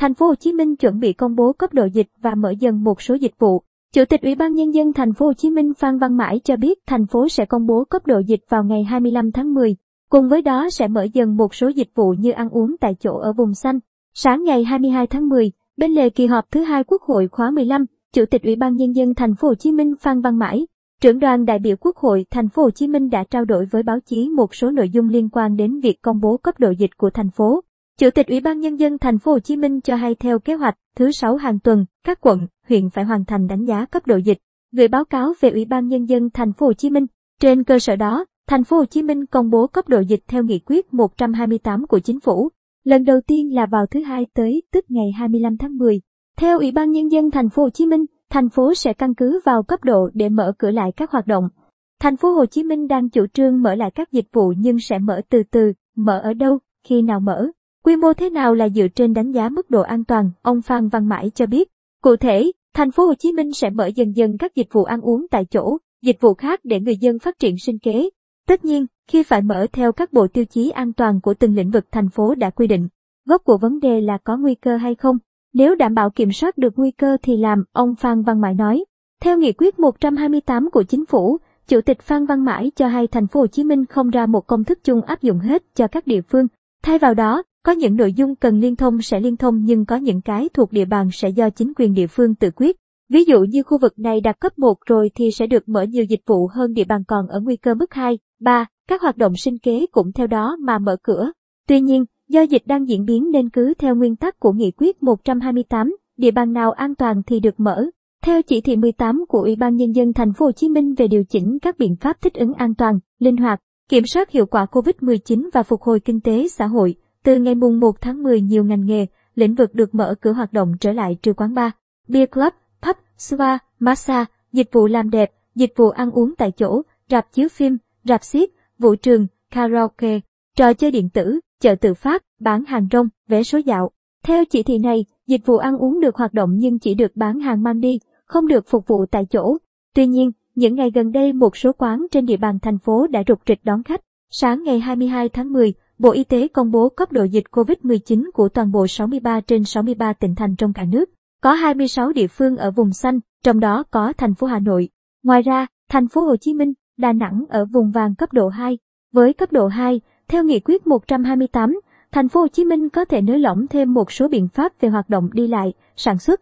Thành phố Hồ Chí Minh chuẩn bị công bố cấp độ dịch và mở dần một số dịch vụ. Chủ tịch Ủy ban nhân dân thành phố Hồ Chí Minh Phan Văn Mãi cho biết thành phố sẽ công bố cấp độ dịch vào ngày 25 tháng 10. Cùng với đó sẽ mở dần một số dịch vụ như ăn uống tại chỗ ở vùng xanh. Sáng ngày 22 tháng 10, bên lề kỳ họp thứ hai Quốc hội khóa 15, Chủ tịch Ủy ban nhân dân thành phố Hồ Chí Minh Phan Văn Mãi, trưởng đoàn đại biểu Quốc hội thành phố Hồ Chí Minh đã trao đổi với báo chí một số nội dung liên quan đến việc công bố cấp độ dịch của thành phố. Chủ tịch Ủy ban nhân dân thành phố Hồ Chí Minh cho hay theo kế hoạch, thứ sáu hàng tuần, các quận, huyện phải hoàn thành đánh giá cấp độ dịch, gửi báo cáo về Ủy ban nhân dân thành phố Hồ Chí Minh. Trên cơ sở đó, thành phố Hồ Chí Minh công bố cấp độ dịch theo nghị quyết 128 của chính phủ. Lần đầu tiên là vào thứ hai tới, tức ngày 25 tháng 10. Theo Ủy ban nhân dân thành phố Hồ Chí Minh, thành phố sẽ căn cứ vào cấp độ để mở cửa lại các hoạt động. Thành phố Hồ Chí Minh đang chủ trương mở lại các dịch vụ nhưng sẽ mở từ từ, mở ở đâu, khi nào mở. Quy mô thế nào là dựa trên đánh giá mức độ an toàn, ông Phan Văn Mãi cho biết. Cụ thể, thành phố Hồ Chí Minh sẽ mở dần dần các dịch vụ ăn uống tại chỗ, dịch vụ khác để người dân phát triển sinh kế. Tất nhiên, khi phải mở theo các bộ tiêu chí an toàn của từng lĩnh vực thành phố đã quy định, gốc của vấn đề là có nguy cơ hay không. Nếu đảm bảo kiểm soát được nguy cơ thì làm, ông Phan Văn Mãi nói. Theo nghị quyết 128 của chính phủ, Chủ tịch Phan Văn Mãi cho hay thành phố Hồ Chí Minh không ra một công thức chung áp dụng hết cho các địa phương. Thay vào đó, có những nội dung cần liên thông sẽ liên thông nhưng có những cái thuộc địa bàn sẽ do chính quyền địa phương tự quyết. Ví dụ như khu vực này đạt cấp 1 rồi thì sẽ được mở nhiều dịch vụ hơn địa bàn còn ở nguy cơ mức 2, 3, các hoạt động sinh kế cũng theo đó mà mở cửa. Tuy nhiên, do dịch đang diễn biến nên cứ theo nguyên tắc của nghị quyết 128, địa bàn nào an toàn thì được mở. Theo chỉ thị 18 của Ủy ban nhân dân thành phố Hồ Chí Minh về điều chỉnh các biện pháp thích ứng an toàn, linh hoạt, kiểm soát hiệu quả COVID-19 và phục hồi kinh tế xã hội, từ ngày mùng 1 tháng 10 nhiều ngành nghề, lĩnh vực được mở cửa hoạt động trở lại trừ quán bar, beer club, pub, spa, massage, dịch vụ làm đẹp, dịch vụ ăn uống tại chỗ, rạp chiếu phim, rạp xiếc, vũ trường, karaoke, trò chơi điện tử, chợ tự phát, bán hàng rong, vé số dạo. Theo chỉ thị này, dịch vụ ăn uống được hoạt động nhưng chỉ được bán hàng mang đi, không được phục vụ tại chỗ. Tuy nhiên, những ngày gần đây một số quán trên địa bàn thành phố đã rục rịch đón khách. Sáng ngày 22 tháng 10, Bộ Y tế công bố cấp độ dịch COVID-19 của toàn bộ 63 trên 63 tỉnh thành trong cả nước. Có 26 địa phương ở vùng xanh, trong đó có thành phố Hà Nội. Ngoài ra, thành phố Hồ Chí Minh, Đà Nẵng ở vùng vàng cấp độ 2. Với cấp độ 2, theo nghị quyết 128, thành phố Hồ Chí Minh có thể nới lỏng thêm một số biện pháp về hoạt động đi lại, sản xuất,